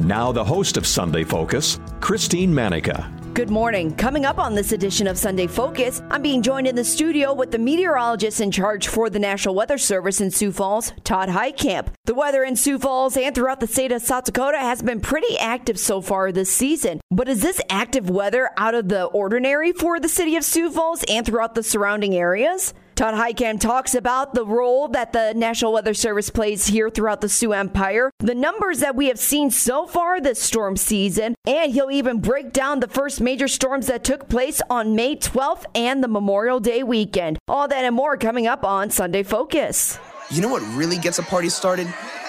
Now, the host of Sunday Focus, Christine Manica. Good morning. Coming up on this edition of Sunday Focus, I'm being joined in the studio with the meteorologist in charge for the National Weather Service in Sioux Falls, Todd Heitkamp. The weather in Sioux Falls and throughout the state of South Dakota has been pretty active so far this season. But is this active weather out of the ordinary for the city of Sioux Falls and throughout the surrounding areas? Todd Heitkamp talks about the role that the National Weather Service plays here throughout the Sioux Empire, the numbers that we have seen so far this storm season, and he'll even break down the first major storms that took place on May 12th and the Memorial Day weekend. All that and more coming up on Sunday Focus. You know what really gets a party started?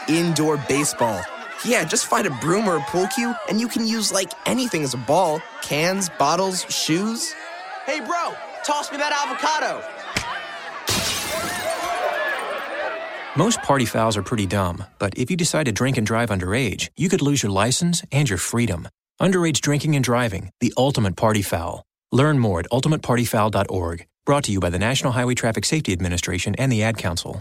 Indoor baseball. Yeah, just find a broom or a pool cue, and you can use like anything as a ball cans, bottles, shoes. Hey, bro, toss me that avocado. Most party fouls are pretty dumb, but if you decide to drink and drive underage, you could lose your license and your freedom. Underage drinking and driving, the ultimate party foul. Learn more at ultimatepartyfoul.org. Brought to you by the National Highway Traffic Safety Administration and the Ad Council.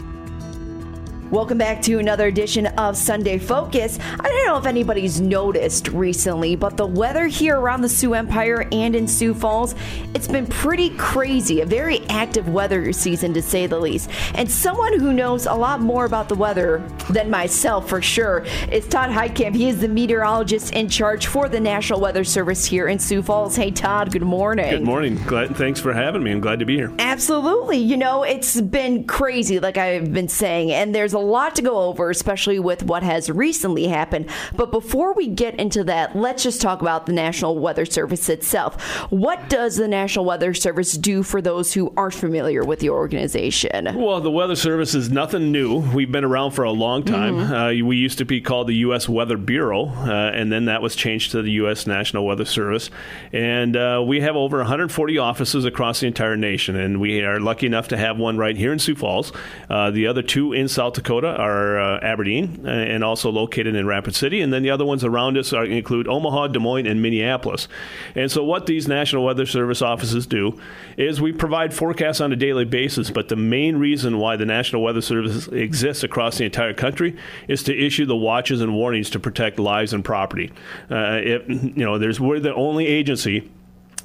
Welcome back to another edition of Sunday Focus. I don't know if anybody's noticed recently, but the weather here around the Sioux Empire and in Sioux Falls, it's been pretty crazy. A very active weather season to say the least. And someone who knows a lot more about the weather than myself for sure is Todd Heitkamp. He is the meteorologist in charge for the National Weather Service here in Sioux Falls. Hey Todd, good morning. Good morning. Glad thanks for having me. I'm glad to be here. Absolutely. You know, it's been crazy like I've been saying, and there's a a lot to go over, especially with what has recently happened. But before we get into that, let's just talk about the National Weather Service itself. What does the National Weather Service do for those who aren't familiar with the organization? Well, the Weather Service is nothing new. We've been around for a long time. Mm-hmm. Uh, we used to be called the U.S. Weather Bureau, uh, and then that was changed to the U.S. National Weather Service. And uh, we have over 140 offices across the entire nation, and we are lucky enough to have one right here in Sioux Falls. Uh, the other two in South Dakota Dakota are uh, Aberdeen uh, and also located in Rapid City. And then the other ones around us are, include Omaha, Des Moines, and Minneapolis. And so, what these National Weather Service offices do is we provide forecasts on a daily basis. But the main reason why the National Weather Service exists across the entire country is to issue the watches and warnings to protect lives and property. Uh, it, you know, there's we're the only agency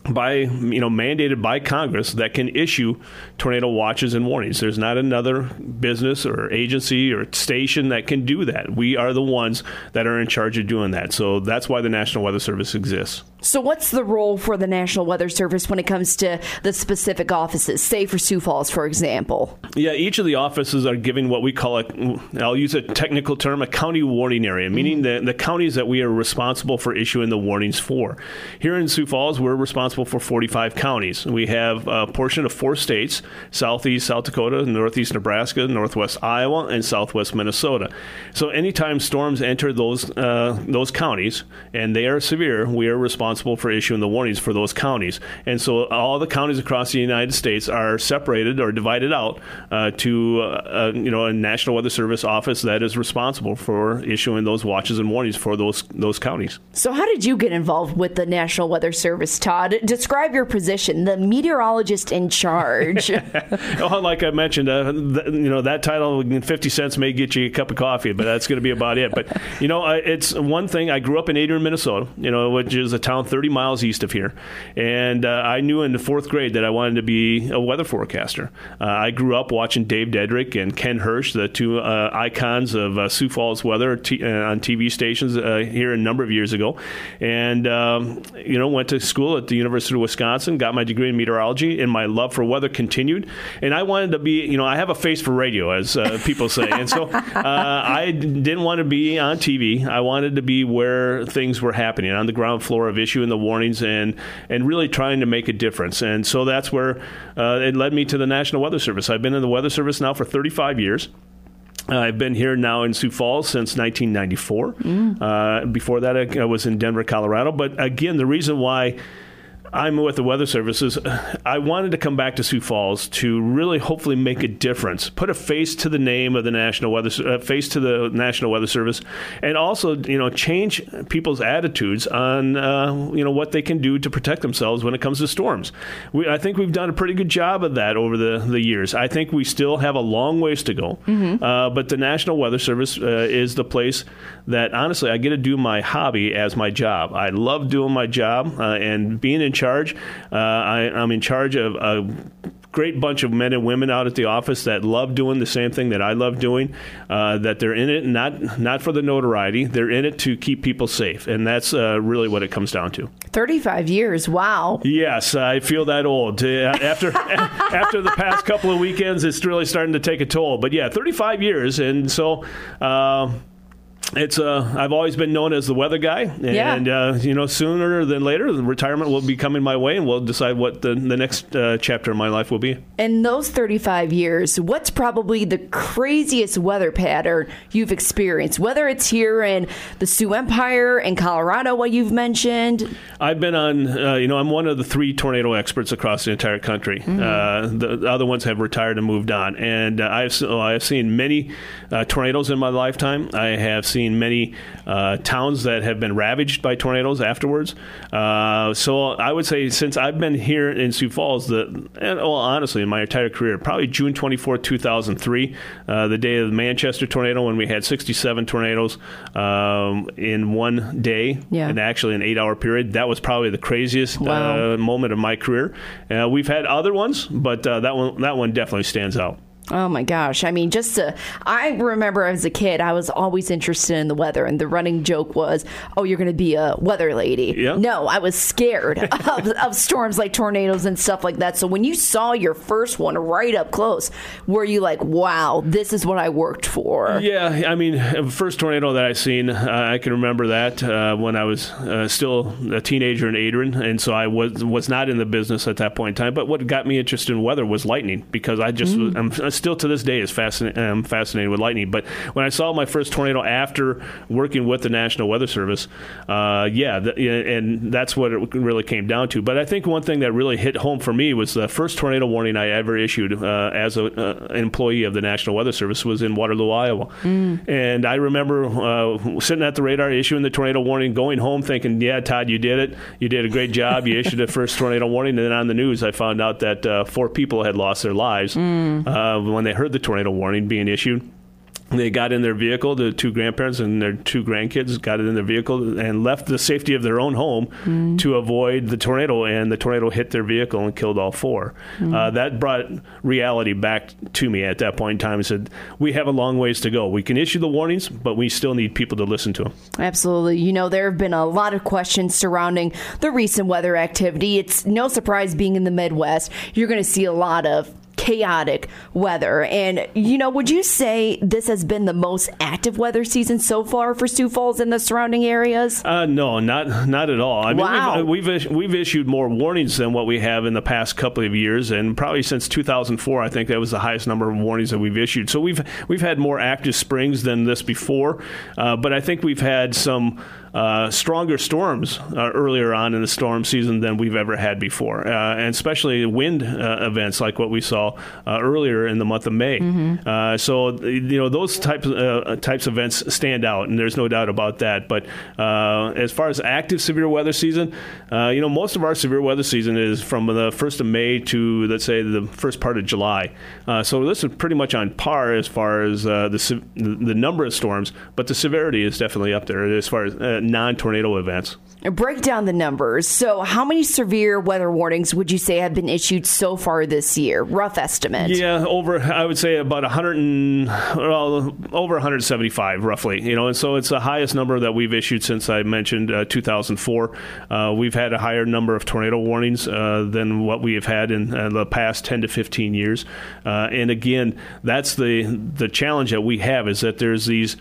by you know mandated by Congress that can issue tornado watches and warnings. There's not another business or agency or station that can do that. We are the ones that are in charge of doing that. So that's why the National Weather Service exists. So, what's the role for the National Weather Service when it comes to the specific offices, say for Sioux Falls, for example? Yeah, each of the offices are giving what we call a, I'll use a technical term, a county warning area, meaning mm-hmm. the, the counties that we are responsible for issuing the warnings for. Here in Sioux Falls, we're responsible for 45 counties. We have a portion of four states Southeast South Dakota, Northeast Nebraska, Northwest Iowa, and Southwest Minnesota. So, anytime storms enter those, uh, those counties and they are severe, we are responsible responsible for issuing the warnings for those counties. And so all the counties across the United States are separated or divided out uh, to uh, uh, you know a National Weather Service office that is responsible for issuing those watches and warnings for those those counties. So how did you get involved with the National Weather Service, Todd? Describe your position, the meteorologist in charge. well, like I mentioned, uh, th- you know that title, fifty cents may get you a cup of coffee, but that's going to be about it. But you know, it's one thing. I grew up in Adrian, Minnesota. You know, which is a town 30 miles east of here. And uh, I knew in the fourth grade that I wanted to be a weather forecaster. Uh, I grew up watching Dave Dedrick and Ken Hirsch, the two uh, icons of uh, Sioux Falls weather t- uh, on TV stations uh, here a number of years ago. And, um, you know, went to school at the University of Wisconsin, got my degree in meteorology, and my love for weather continued. And I wanted to be, you know, I have a face for radio, as people say. And so I didn't want to be on TV. I wanted to be where things were happening on the ground floor of issuing the warnings and and really trying to make a difference. And so that's where uh, it led me to the National Weather Service. I've been in the Weather Service now for 35 years. Uh, I've been here now in Sioux Falls since 1994. Mm. Uh, before that, I, I was in Denver, Colorado. But again, the reason why I'm with the Weather Services. I wanted to come back to Sioux Falls to really, hopefully, make a difference, put a face to the name of the National Weather, uh, face to the National Weather Service, and also, you know, change people's attitudes on, uh, you know, what they can do to protect themselves when it comes to storms. We, I think we've done a pretty good job of that over the, the years. I think we still have a long ways to go, mm-hmm. uh, but the National Weather Service uh, is the place that, honestly, I get to do my hobby as my job. I love doing my job uh, and being in charge. Uh, I, am in charge of a great bunch of men and women out at the office that love doing the same thing that I love doing. Uh, that they're in it not not for the notoriety. They're in it to keep people safe, and that's uh, really what it comes down to. 35 years. Wow. Yes, I feel that old. Uh, after after the past couple of weekends, it's really starting to take a toll. But yeah, 35 years, and so. It's uh, I've always been known as the weather guy, and yeah. uh, you know, sooner than later, retirement will be coming my way, and we'll decide what the the next uh, chapter of my life will be. In those 35 years, what's probably the craziest weather pattern you've experienced? Whether it's here in the Sioux Empire in Colorado, what you've mentioned. I've been on, uh, you know, I'm one of the three tornado experts across the entire country. Mm-hmm. Uh, the other ones have retired and moved on, and uh, I've I've seen many tornadoes in my lifetime. I have seen many uh, towns that have been ravaged by tornadoes afterwards. Uh, so I would say since I've been here in Sioux Falls, the and, well, honestly, in my entire career, probably June 24, 2003, uh, the day of the Manchester tornado when we had 67 tornadoes um, in one day, yeah. and actually an eight-hour period. That was probably the craziest wow. Uh, moment of my career. Uh, we've had other ones, but uh, that one that one definitely stands out. Oh my gosh. I mean, just to, I remember as a kid, I was always interested in the weather, and the running joke was, oh, you're going to be a weather lady. Yeah. No, I was scared of, of storms like tornadoes and stuff like that. So when you saw your first one right up close, were you like, wow, this is what I worked for? Yeah. I mean, first tornado that I seen, uh, I can remember that uh, when I was uh, still a teenager in Adrian. And so I was, was not in the business at that point in time. But what got me interested in weather was lightning because I just, mm. I'm still to this day is fascinated. I'm fascinated with lightning. But when I saw my first tornado after working with the National Weather Service, uh, yeah, and that's what it really came down to. But I think one thing that really hit home for me was the first tornado warning I ever issued uh, as a, uh, an employee of the National Weather Service was in Waterloo, Iowa, mm. and I remember uh, sitting at the radar issuing the tornado warning, going home thinking, "Yeah, Todd, you did it. You did a great job. You issued the first tornado warning." And then on the news, I found out that uh, four people had lost their lives mm. When they heard the tornado warning being issued they got in their vehicle, the two grandparents and their two grandkids got it in their vehicle and left the safety of their own home mm. to avoid the tornado. And the tornado hit their vehicle and killed all four. Mm. Uh, that brought reality back to me at that point in time and said, We have a long ways to go. We can issue the warnings, but we still need people to listen to them. Absolutely. You know, there have been a lot of questions surrounding the recent weather activity. It's no surprise being in the Midwest, you're going to see a lot of chaotic weather. And, you know, would you say this has been the most active weather season so far for Sioux Falls and the surrounding areas? Uh, no, not not at all. I mean, wow. we've, we've, we've issued more warnings than what we have in the past couple of years, and probably since 2004, I think that was the highest number of warnings that we've issued. So we've we've had more active springs than this before, uh, but I think we've had some uh, stronger storms uh, earlier on in the storm season than we've ever had before, uh, and especially wind uh, events like what we saw uh, earlier in the month of May. Mm-hmm. Uh, so you know those types types of events stand out, and there's no doubt about that. But as far as active severe weather season, you know most of our severe weather season is from the first of May to let's say the first part of July. so this is pretty much on par as far as the the number of storms, but the severity is definitely up there as far as non tornado events. Break down the numbers. So, how many severe weather warnings would you say have been issued so far this year? Rough estimate. Yeah, over I would say about 100 and well, over 175 roughly. You know, and so it's the highest number that we've issued since I mentioned uh, 2004. Uh, we've had a higher number of tornado warnings uh, than what we have had in uh, the past 10 to 15 years. Uh, and again, that's the the challenge that we have is that there's these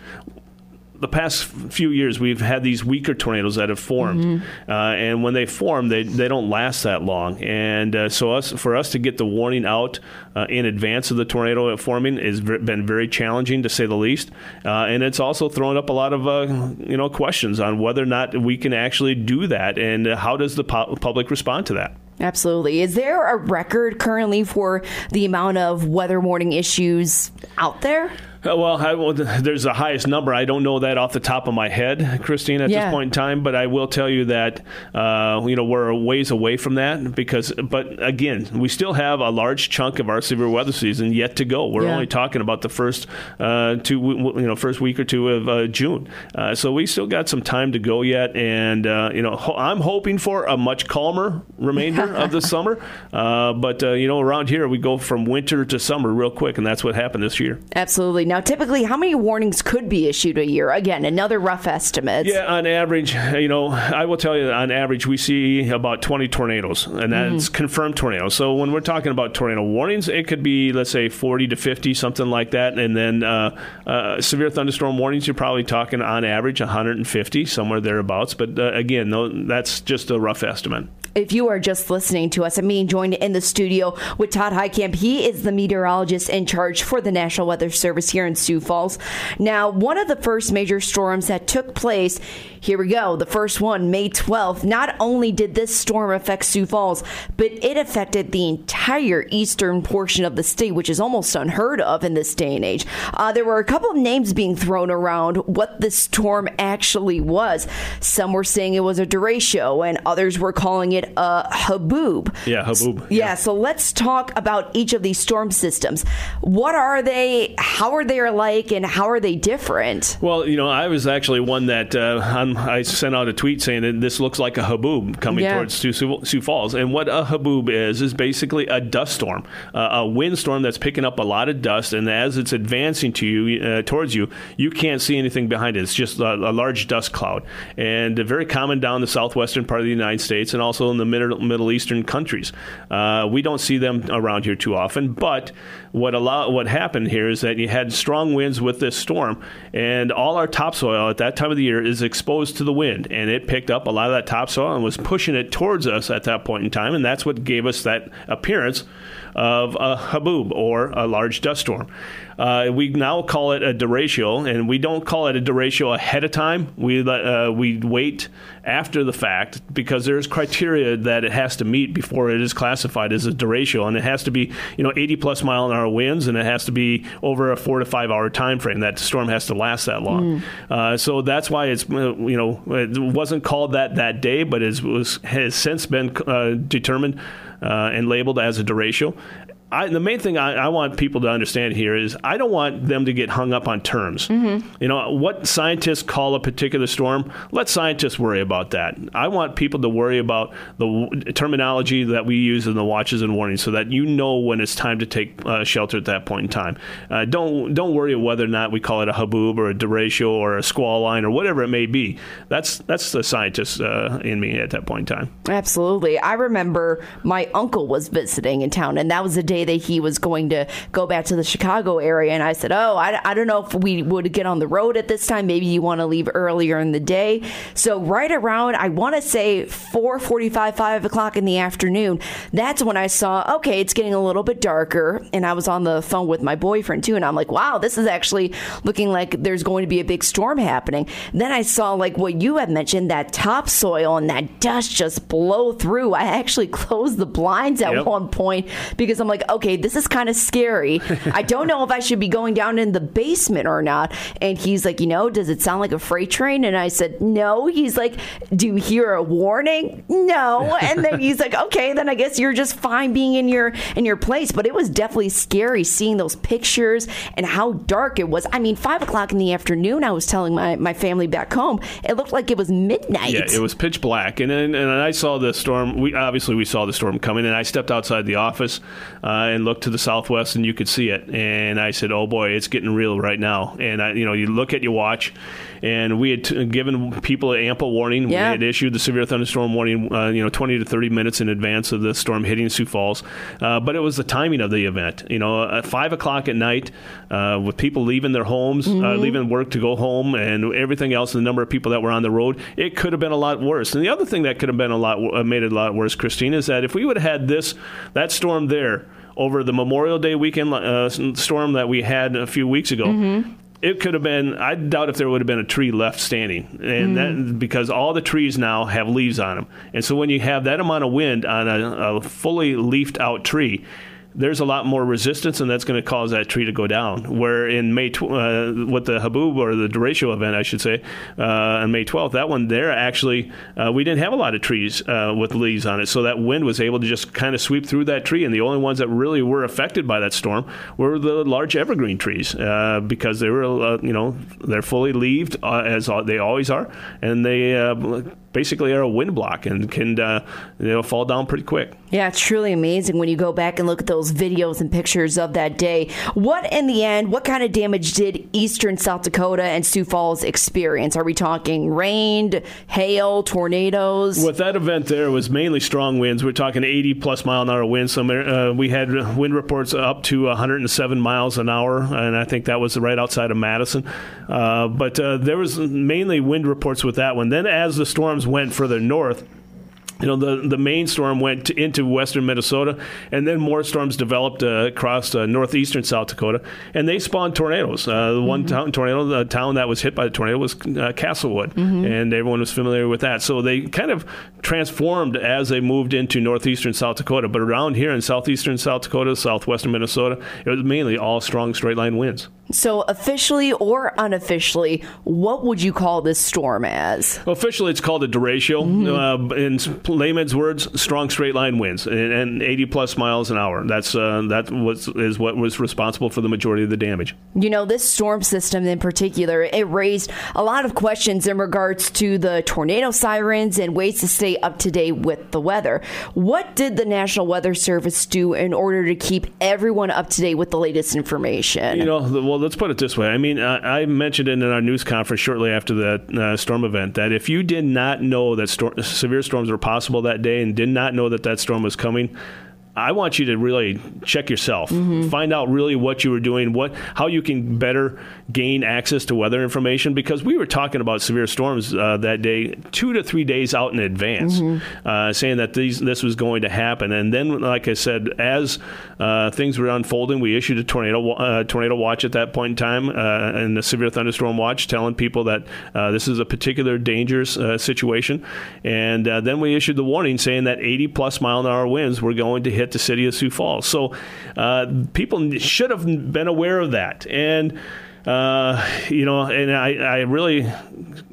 the past few years, we've had these weaker tornadoes that have formed, mm-hmm. uh, and when they form, they, they don't last that long. And uh, so, us for us to get the warning out uh, in advance of the tornado forming has been very challenging, to say the least. Uh, and it's also thrown up a lot of uh, you know questions on whether or not we can actually do that, and how does the pu- public respond to that. Absolutely. Is there a record currently for the amount of weather warning issues out there? Uh, well, I, well, there's the highest number. I don't know that off the top of my head, Christine, at yeah. this point in time. But I will tell you that uh, you know we're a ways away from that because. But again, we still have a large chunk of our severe weather season yet to go. We're yeah. only talking about the first uh, two, you know, first week or two of uh, June. Uh, so we still got some time to go yet, and uh, you know, ho- I'm hoping for a much calmer remainder of the summer. but you know, around here we go from winter to summer real quick, and that's what happened this year. Absolutely. Now, now, typically, how many warnings could be issued a year? Again, another rough estimate. Yeah, on average, you know, I will tell you, on average, we see about 20 tornadoes, and that's mm-hmm. confirmed tornadoes. So when we're talking about tornado warnings, it could be, let's say, 40 to 50, something like that. And then uh, uh, severe thunderstorm warnings, you're probably talking on average 150, somewhere thereabouts. But uh, again, no, that's just a rough estimate if you are just listening to us, I'm being joined in the studio with Todd Heitkamp. He is the meteorologist in charge for the National Weather Service here in Sioux Falls. Now, one of the first major storms that took place here we go. The first one, May 12th. Not only did this storm affect Sioux Falls, but it affected the entire eastern portion of the state, which is almost unheard of in this day and age. Uh, there were a couple of names being thrown around what the storm actually was. Some were saying it was a derecho, and others were calling it a haboob. Yeah, haboob. Yeah, yeah, so let's talk about each of these storm systems. What are they? How are they alike, and how are they different? Well, you know, I was actually one that uh, I sent out a tweet saying that this looks like a haboob coming yeah. towards Sioux, Sioux, Falls. And what a haboob is is basically a dust storm, uh, a windstorm that's picking up a lot of dust, and as it's advancing to you uh, towards you, you can't see anything behind it. It's just a, a large dust cloud, and very common down the southwestern part of the United States and also in the Middle, Middle Eastern countries. Uh, we don't see them around here too often, but what allow, what happened here is that you had strong winds with this storm, and all our topsoil at that time of the year is exposed to the wind, and it picked up a lot of that topsoil and was pushing it towards us at that point in time, and that's what gave us that appearance of a haboob or a large dust storm. Uh, we now call it a derecho, and we don't call it a derecho ahead of time. We uh, we wait after the fact because there's criteria that it has to meet before it is classified as a derecho, and it has to be you know 80 plus mile an hour winds, and it has to be over a four to five hour time frame. That storm has to last that long. Mm. Uh, so that's why it's uh, you know it wasn't called that that day, but it was has since been uh, determined uh, and labeled as a derecho. I, the main thing I, I, want people to understand here is I don't want them to get hung up on terms. Mm-hmm. You know, what scientists call a particular storm, let scientists worry about that. I want people to worry about the terminology that we use in the watches and warnings so that you know when it's time to take uh, shelter at that point in time. Uh, don't don't worry whether or not we call it a haboob or a derecho or a squall line or whatever it may be. That's that's the scientist uh, in me at that point in time. Absolutely. I remember my uncle was visiting in town, and that was a day that he was going to go back to the Chicago area. And I said, Oh, I, I don't know if we would get on the road at this time. Maybe you want to leave earlier in the day. So, right around, I want to say 4:45, 5 o'clock in the afternoon, that's when I saw, okay, it's getting a little bit darker. And I was on the phone with my boyfriend too. And I'm like, wow, this is actually looking like there's going to be a big storm happening. Then I saw, like what you had mentioned, that topsoil and that dust just blow through. I actually closed the blinds at yep. one point because I'm like, okay, this is kind of scary. I don't know if I should be going down in the basement or not. And he's like, you know, does it sound like a freight train? And I said, no. He's like, do you hear a warning? No. And then he's like, okay, then I guess you're just fine being in your in your place. But it was definitely scary seeing those pictures and how dark it was. I mean, five o'clock in the afternoon. I was telling my my family back home, it looked like it was midnight. Yeah, it was pitch black. And then, and I saw the storm. We obviously we saw the storm coming, and I stepped outside the office. Uh, and looked to the southwest, and you could see it. And I said, "Oh boy, it's getting real right now." And I, you know, you look at your watch, and we had t- given people ample warning. Yeah. We had issued the severe thunderstorm warning, uh, you know, 20 to 30 minutes in advance of the storm hitting Sioux Falls. Uh, but it was the timing of the event. You know, at five o'clock at night, uh, with people leaving their homes, uh, leaving work to go home, and everything else, and the number of people that were on the road, it could have been a lot worse. And the other thing that could have been a lot uh, made it a lot worse, Christine, is that if we would have had this that storm there over the Memorial Day weekend uh, storm that we had a few weeks ago. It could have been. I doubt if there would have been a tree left standing, and that because all the trees now have leaves on them, and so when you have that amount of wind on a, a fully leafed out tree, there's a lot more resistance, and that's going to cause that tree to go down. Where in May, tw- uh, with the Haboob or the Derecho event, I should say, uh, on May 12th, that one there actually, uh, we didn't have a lot of trees uh, with leaves on it, so that wind was able to just kind of sweep through that tree, and the only ones that really were affected by that storm were the large evergreen trees uh, because they were, uh, you know, they're fully leaved as they always are, and they basically are a wind block and can uh, you know fall down pretty quick. Yeah, it's truly amazing when you go back and look at those videos and pictures of that day. What, in the end, what kind of damage did eastern South Dakota and Sioux Falls experience? Are we talking rain, hail, tornadoes? With that event, there was mainly strong winds. We're talking 80 plus mile an hour winds. Some uh, we had wind reports up to 107 miles an hour, and I think that was right outside of Madison. Uh, but uh, there was mainly wind reports with that one. Then, as the storms went further north. You know, the, the main storm went to, into western Minnesota, and then more storms developed uh, across uh, northeastern South Dakota, and they spawned tornadoes. Uh, the one town, tornado, the town that was hit by the tornado was uh, Castlewood, and everyone was familiar with that. So they kind of transformed as they moved into northeastern South Dakota. But around here in southeastern South Dakota, southwestern Minnesota, it was mainly all strong straight line winds. So, officially or unofficially, what would you call this storm as? Officially, it's called a derecho. Uh, in layman's words, strong straight line winds and, and 80 plus miles an hour. That's uh, that was is what was responsible for the majority of the damage. You know, this storm system in particular, it raised a lot of questions in regards to the tornado sirens and ways to stay up to date with the weather. What did the National Weather Service do in order to keep everyone up to date with the latest information? You know, the, well, let's put it this way. I mean, I, I mentioned it in our news conference shortly after that uh, storm event that if you did not know that severe storms were possible that day and did not know that that storm was coming, I want you to really check yourself. Find out really what you were doing, what how you can better gain access to weather information because we were talking about severe storms uh, that day 2 to 3 days out in advance uh, saying that these this was going to happen. And then like I said as uh, things were unfolding we issued a tornado uh, tornado watch at that point in time uh, and the severe thunderstorm watch telling people that uh, this is a particular dangerous uh, situation. And uh, then we issued the warning saying that 80 plus mile an hour winds were going to hit the city of Sioux Falls. So uh, people should have been aware of that. And uh, you know, and I, I really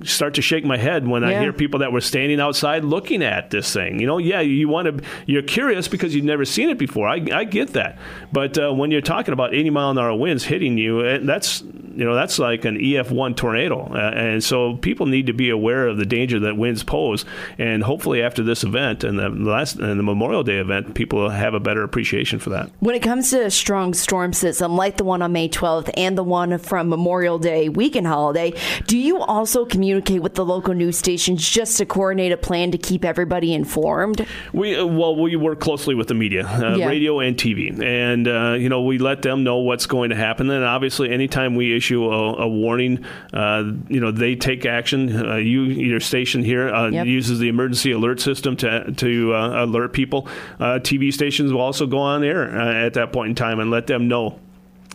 start to shake my head when I hear people that were standing outside looking at this thing. You know, yeah, you want to, you're curious because you've never seen it before. I, I get that, but uh, when you're talking about 80 mile an hour winds hitting you, that's you know that's like an EF1 tornado, uh, and so people need to be aware of the danger that winds pose. And hopefully, after this event and the last and the Memorial Day event, people will have a better appreciation for that. When it comes to a strong storm system like the one on May 12th and the one from Memorial Day weekend holiday, do you also communicate with the local news stations just to coordinate a plan to keep everybody informed? We uh, well, we work closely with the media, uh, Yeah. radio and TV, and uh, you know we let them know what's going to happen. Then obviously, anytime we issue a, a warning, uh, you know they take action. Uh, you your station here uh, Yep. uses the emergency alert system to to uh, alert people. Uh, TV stations will also go on air uh, at that point in time and let them know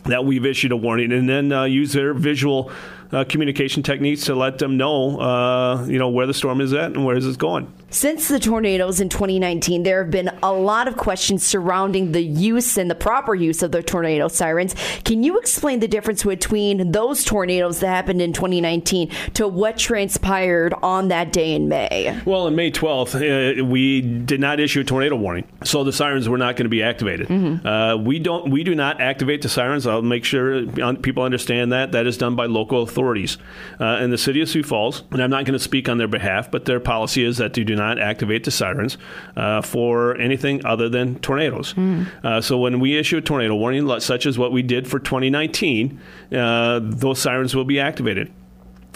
that we've issued a warning, and then uh, use their visual. Uh, communication techniques to let them know, uh, you know, where the storm is at and where is it going. Since the tornadoes in 2019, there have been a lot of questions surrounding the use and the proper use of the tornado sirens. Can you explain the difference between those tornadoes that happened in 2019 to what transpired on that day in May? Well, on May 12th, uh, we did not issue a tornado warning, so the sirens were not going to be activated. Uh, we don't, we do not activate the sirens. I'll make sure people understand that. That is done by local authorities uh, in the city of Sioux Falls, and I'm not going to speak on their behalf, but their policy is that they do not activate the sirens uh, for anything other than tornadoes. Uh, so when we issue a tornado warning, such as what we did for 2019, uh, those sirens will be activated.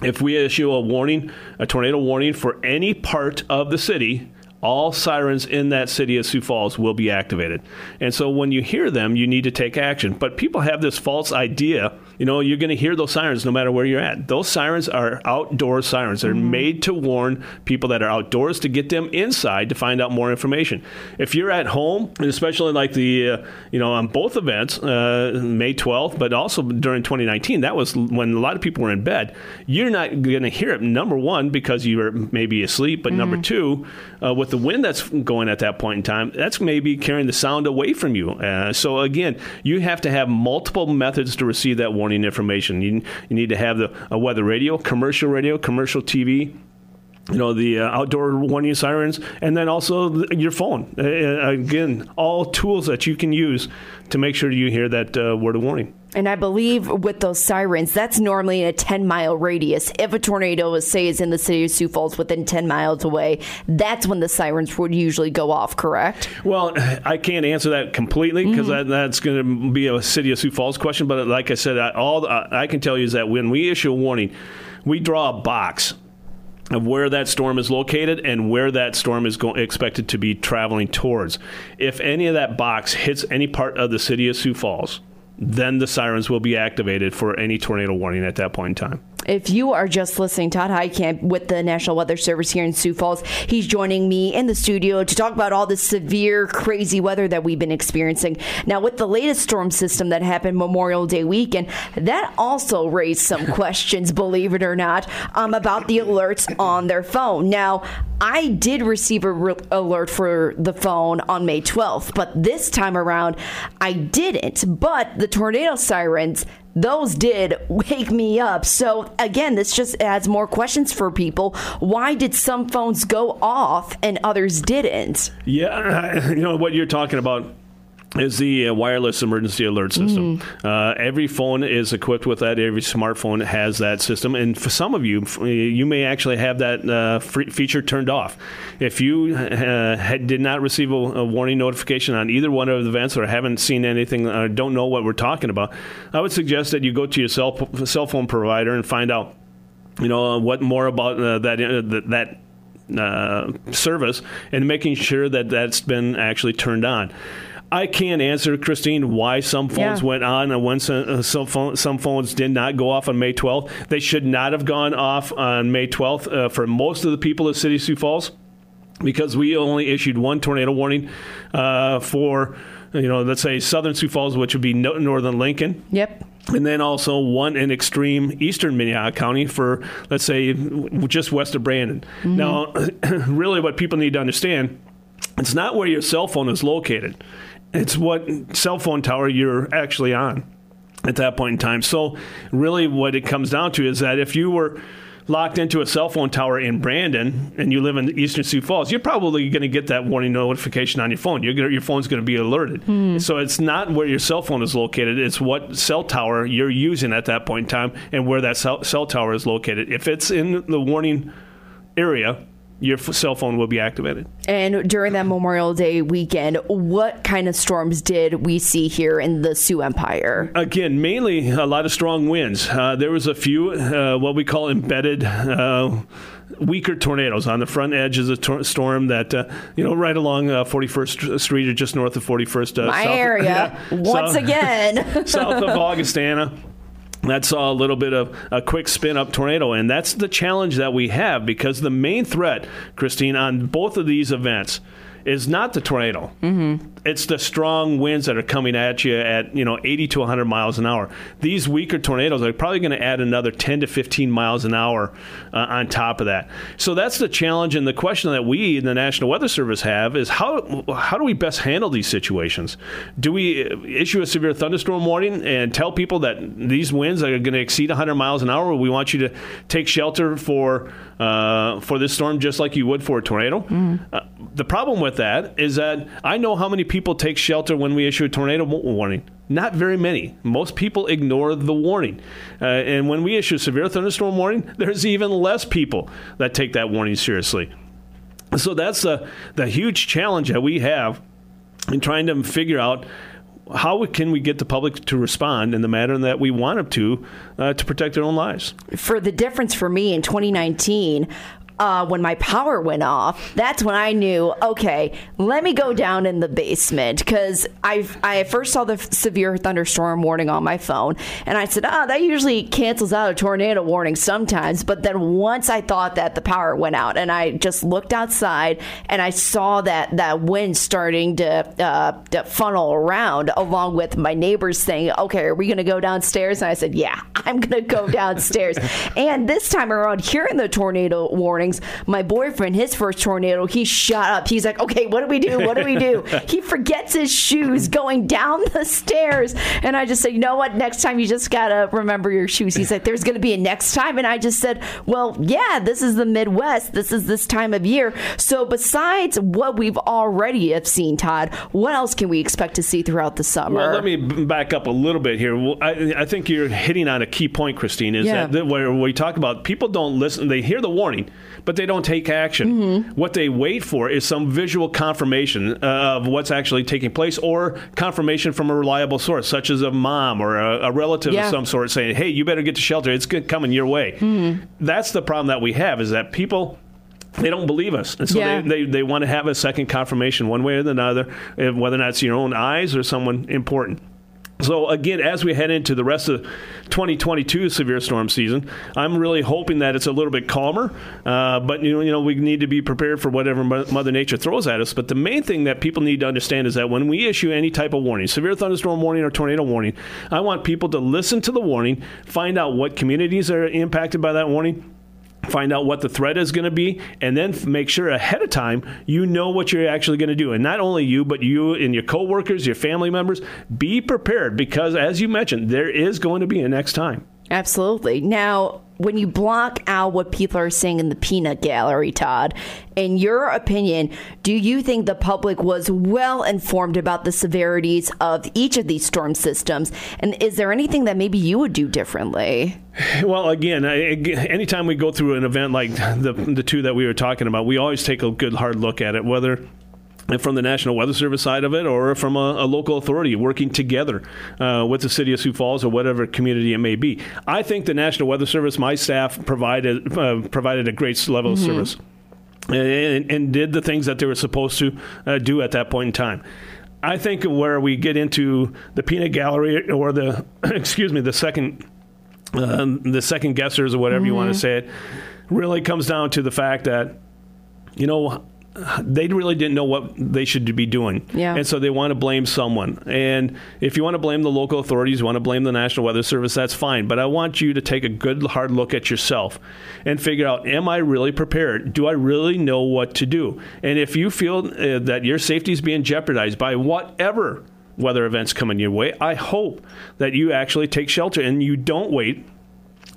If we issue a warning, a tornado warning for any part of the city, all sirens in that city of Sioux Falls will be activated. And so when you hear them, you need to take action. But people have this false idea, you know, you're going to hear those sirens no matter where you're at. Those sirens are outdoor sirens. They're mm-hmm. made to warn people that are outdoors to get them inside to find out more information. If you're at home, especially like the, uh, you know, on both events, uh, May 12th, but also during 2019, that was when a lot of people were in bed. You're not going to hear it, number one, because you were maybe asleep, but mm-hmm. number two, uh, with the wind that's going at that point in time, that's maybe carrying the sound away from you. Uh, so again, you have to have multiple methods to receive that warning information. You, you need to have the a weather radio, commercial radio, commercial TV, you know the uh, outdoor warning sirens and then also your phone uh, uh, again all tools that you can use to make sure you hear that uh, word of warning and I believe with those sirens, that's normally in a 10 mile radius. If a tornado, say, is in the city of Sioux Falls within 10 miles away, that's when the sirens would usually go off, correct? Well, I can't answer that completely because mm-hmm. that, that's going to be a city of Sioux Falls question. But like I said, I, all I can tell you is that when we issue a warning, we draw a box of where that storm is located and where that storm is go- expected to be traveling towards. If any of that box hits any part of the city of Sioux Falls, then the sirens will be activated for any tornado warning at that point in time. If you are just listening, Todd Heitkamp with the National Weather Service here in Sioux Falls, he's joining me in the studio to talk about all the severe, crazy weather that we've been experiencing. Now, with the latest storm system that happened Memorial Day weekend, that also raised some questions, believe it or not, um, about the alerts on their phone. Now, I did receive a re- alert for the phone on May 12th, but this time around, I didn't. But the tornado sirens those did wake me up. So again, this just adds more questions for people. Why did some phones go off and others didn't? Yeah, you know what you're talking about is the uh, wireless emergency alert system. Mm. Uh, every phone is equipped with that. Every smartphone has that system, and for some of you, you may actually have that uh, feature turned off. If you uh, had, did not receive a, a, warning notification on either one of the events, or haven't seen anything, or don't know what we're talking about, I would suggest that you go to your cell, cell phone provider and find out, you know, what more about uh, that that uh, service, and making sure that that's been actually turned on. I can't answer, Christine, why some phones yeah. went on and when some, uh, some, phone, some, phones did not go off on May 12th. They should not have gone off on May 12th uh, for most of the people of City Sioux Falls because we only issued one tornado warning uh, for, you know, let's say southern Sioux Falls, which would be northern Lincoln. Yep and then also one in extreme eastern Minnehaha County for, let's say, just west of Brandon. Mm-hmm. Now, really, what people need to understand, it's not where your cell phone is located. It's what cell phone tower you're actually on at that point in time. So, really, what it comes down to is that if you were locked into a cell phone tower in Brandon and you live in eastern Sioux Falls, you're probably going to get that warning notification on your phone. Gonna, your phone's going to be alerted. Mm. So it's not where your cell phone is located, it's what cell tower you're using at that point in time and where that cell, cell tower is located. If it's in the warning area, your cell phone will be activated. And during that Memorial Day weekend, what kind of storms did we see here in the Sioux Empire? Again, mainly a lot of strong winds. Uh, there was a few uh, what we call embedded. Uh, weaker tornadoes on the front edge of the tor- storm that uh, you know right along uh, 41st Street or just north of 41st. Uh, My south, area yeah, once south, again, south of Augustana that saw a little bit of a quick spin up tornado. And that's the challenge that we have because the main threat, Christine, on both of these events is not the tornado. Mm-hmm. It's the strong winds that are coming at you at you know 80 to 100 miles an hour. These weaker tornadoes are probably going to add another 10 to 15 miles an hour uh, on top of that. So that's the challenge, and the question that we in the National Weather Service have is how how do we best handle these situations? Do we uh, issue a severe thunderstorm warning and tell people that these winds are going to exceed 100 miles an hour? We want you to take shelter for uh, for this storm just like you would for a tornado. Mm-hmm. Uh, the problem with that is that I know how many people take shelter when we issue a tornado warning. Not very many. Most people ignore the warning. Uh, and when we issue a severe thunderstorm warning, there's even less people that take that warning seriously. So that's the the huge challenge that we have in trying to figure out how can we get the public to respond in the manner that we want them to uh, to protect their own lives? For the difference for me in 2019, uh, when my power went off, that's when I knew, okay, let me go down in the basement because I I first saw the severe thunderstorm warning on my phone, and I said, oh, that usually cancels out a tornado warning sometimes. But then once I thought that the power went out, and I just looked outside and I saw that that wind starting to, uh, to funnel around, along with my neighbors saying, okay, are we going to go downstairs? And I said, yeah, I'm going to go downstairs. and this time around, hearing the tornado warnings my boyfriend, his first tornado, he shot up. He's like, okay, what do we do? What do we do? he forgets his shoes going down the stairs. And I just said, you know what? Next time you just got to remember your shoes. He's like, there's going to be a next time. And I just said, well, yeah, this is the Midwest. This is this time of year. So besides what we've already have seen, Todd, what else can we expect to see throughout the summer? Well, let me back up a little bit here. I, I think you're hitting on a key point, Christine, is yeah. that where we talk about people don't listen. They hear the warning but they don't take action. Mm-hmm. What they wait for is some visual confirmation of what's actually taking place or confirmation from a reliable source, such as a mom or a, a relative yeah. of some sort saying, hey, you better get to shelter. It's coming your way. Mm-hmm. That's the problem that we have is that people they don't believe us. And so yeah. they, they, they want to have a second confirmation one way or another, whether or not it's your own eyes or someone important. So again, as we head into the rest of 2022 severe storm season, I'm really hoping that it's a little bit calmer. Uh, but you know, you know, we need to be prepared for whatever Mother Nature throws at us. But the main thing that people need to understand is that when we issue any type of warning, severe thunderstorm warning or tornado warning, I want people to listen to the warning, find out what communities are impacted by that warning find out what the threat is going to be and then make sure ahead of time you know what you're actually going to do. And not only you but you and your coworkers your family members be prepared because as you mentioned there is going to be a next time. Absolutely. Now when you block out what people are saying in the peanut gallery, Todd, in your opinion, do you think the public was well informed about the severities of each of these storm systems? And is there anything that maybe you would do differently? Well, again, anytime we go through an event like the the two that we were talking about, we always take a good hard look at it, whether from the National Weather Service side of it, or from a, a local authority working together uh, with the city of Sioux Falls or whatever community it may be. I think the National Weather Service, my staff provided uh, provided a great level mm-hmm. of service and, and, did the things that they were supposed to uh, do at that point in time. I think where we get into the peanut gallery or the excuse me the second um, the second guessers or whatever mm-hmm. you want to say it really comes down to the fact that you know they really didn't know what they should be doing. Yeah. And so they want to blame someone. And if you want to blame the local authorities, you want to blame the National Weather Service, that's fine. But I want you to take a good, hard look at yourself and figure out am I really prepared? Do I really know what to do? And if you feel uh, that your safety is being jeopardized by whatever weather events coming your way, I hope that you actually take shelter and you don't wait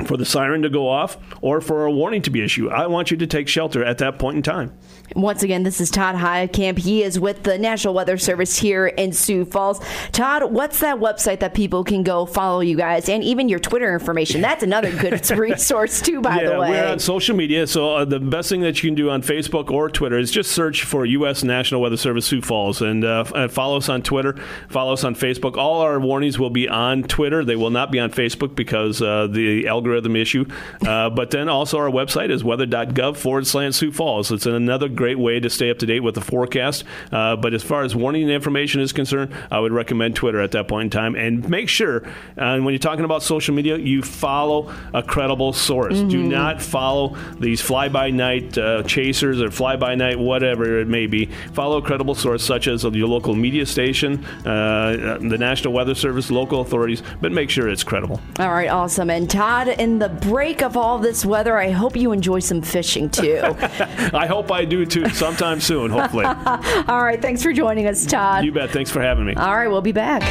for the siren to go off or for a warning to be issued. I want you to take shelter at that point in time. Once again, this is Todd Heitkamp. He is with the National Weather Service here in Sioux Falls. Todd, what's that website that people can go follow you guys and even your Twitter information? That's another good resource, too, by yeah, the way. We're on social media, so uh, the best thing that you can do on Facebook or Twitter is just search for U.S. National Weather Service Sioux Falls and uh, follow us on Twitter, follow us on Facebook. All our warnings will be on Twitter. They will not be on Facebook because uh, the algorithm issue. Uh, but then also our website is weather.gov forward slash Sioux Falls. It's another great way to stay up to date with the forecast. Uh, but as far as warning information is concerned, I would recommend Twitter at that point in time. And make sure, uh, when you're talking about social media, you follow a credible source. Mm-hmm. Do not follow these fly by night uh, chasers or fly by night, whatever it may be. Follow a credible source such as your local media station, uh, the National Weather Service, local authorities, but make sure it's credible. All right, awesome. And Todd, in the break of all this weather, I hope you enjoy some fishing too. I hope I do too sometime soon, hopefully. All right. Thanks for joining us, Todd. You bet. Thanks for having me. All right. We'll be back.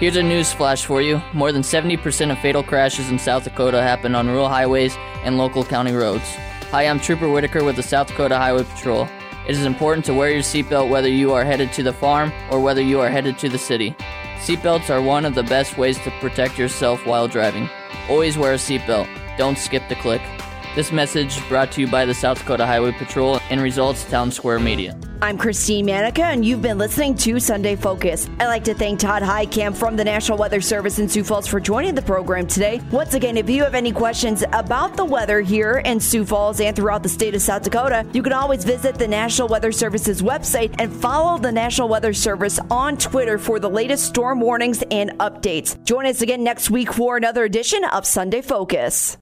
Here's a news flash for you. More than 70% of fatal crashes in South Dakota happen on rural highways and local county roads. Hi, I'm Trooper Whitaker with the South Dakota Highway Patrol. It is important to wear your seatbelt whether you are headed to the farm or whether you are headed to the city. Seatbelts are one of the best ways to protect yourself while driving. Always wear a seatbelt. Don't skip the click. This message brought to you by the South Dakota Highway Patrol and Results Townsquare Media. I'm Christine Manica, and you've been listening to Sunday Focus. I'd like to thank Todd Heitkamp from the National Weather Service in Sioux Falls for joining the program today. Once again, if you have any questions about the weather here in Sioux Falls and throughout the state of South Dakota, you can always visit the National Weather Service's website and follow the National Weather Service on Twitter for the latest storm warnings and updates. Join us again next week for another edition of Sunday Focus.